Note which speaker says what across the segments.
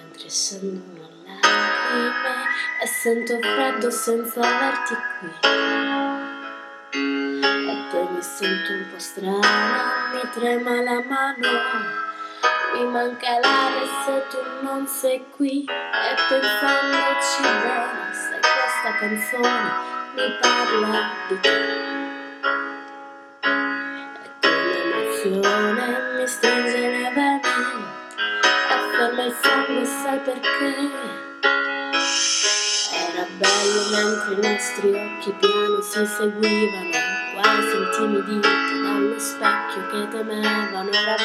Speaker 1: Mentre scendono lacrime e sento freddo senza averti qui. E poi mi sento un po' strana, mi trema la mano, mi manca l'aria se tu non sei qui. E pensandoci bene, se questa canzone mi parla di te. E come emozione mi stringe le vene ferma il sangue, sai perché? Era bello mentre i nostri occhi piano si seguivano, quasi intimiditi dallo specchio che temevano. Era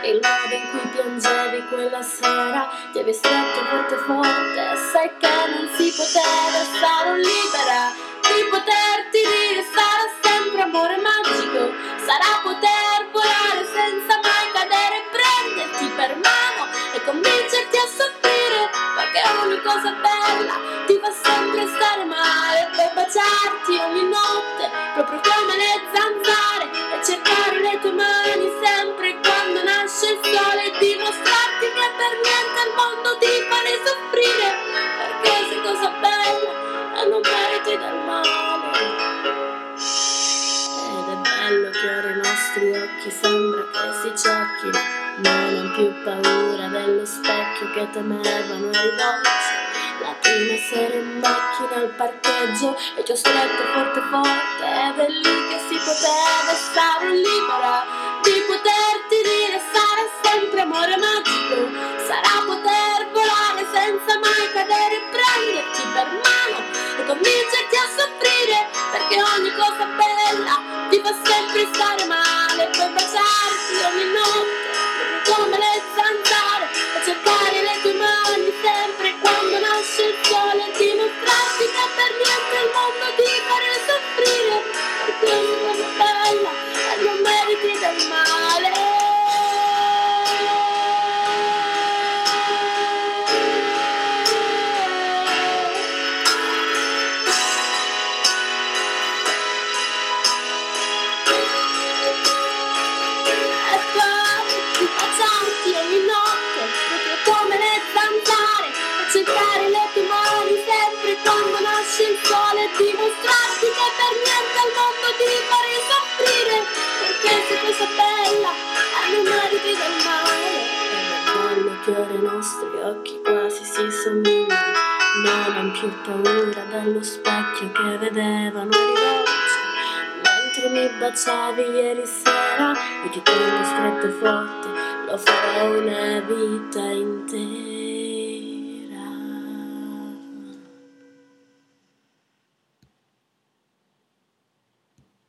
Speaker 1: dolce il modo in cui piangevi quella sera, ti avevi stretto forte forte, sai che non si poteva, stare libera. Di poterti dire sarà sempre amore magico, sarà poter volare senza mai cadere, prenderti per mano e convincerti a soffrire perché ogni cosa bella ti fa sempre stare male. Per baciarti ogni notte proprio come le zanzare per niente al mondo ti farei soffrire perché sei cosa bella e non meriti del male. Ed è bello che ora i nostri occhi sembra che si cerchino non ho più paura dello specchio che temevano eri dolce La prima sera in macchina al parcheggio E ti ho stretto forte forte Ed è lì che si poteva convincerti a soffrire Perché ogni cosa bella ti fa sempre stare male. Poi baciarti ogni notte come le zanzare ogni notte proprio come le zanzare a cercare le mani sempre quando nasce il sole e dimostrarti che per niente al mondo ti farei soffrire perché sei cosa bella e non meriti del male. Bello che ora i nostri occhi quasi si somigliano non han più paura dello specchio che vedevano dolce mentre mi baciavi ieri sera e ti tengo stretto forte lo farò una vita intera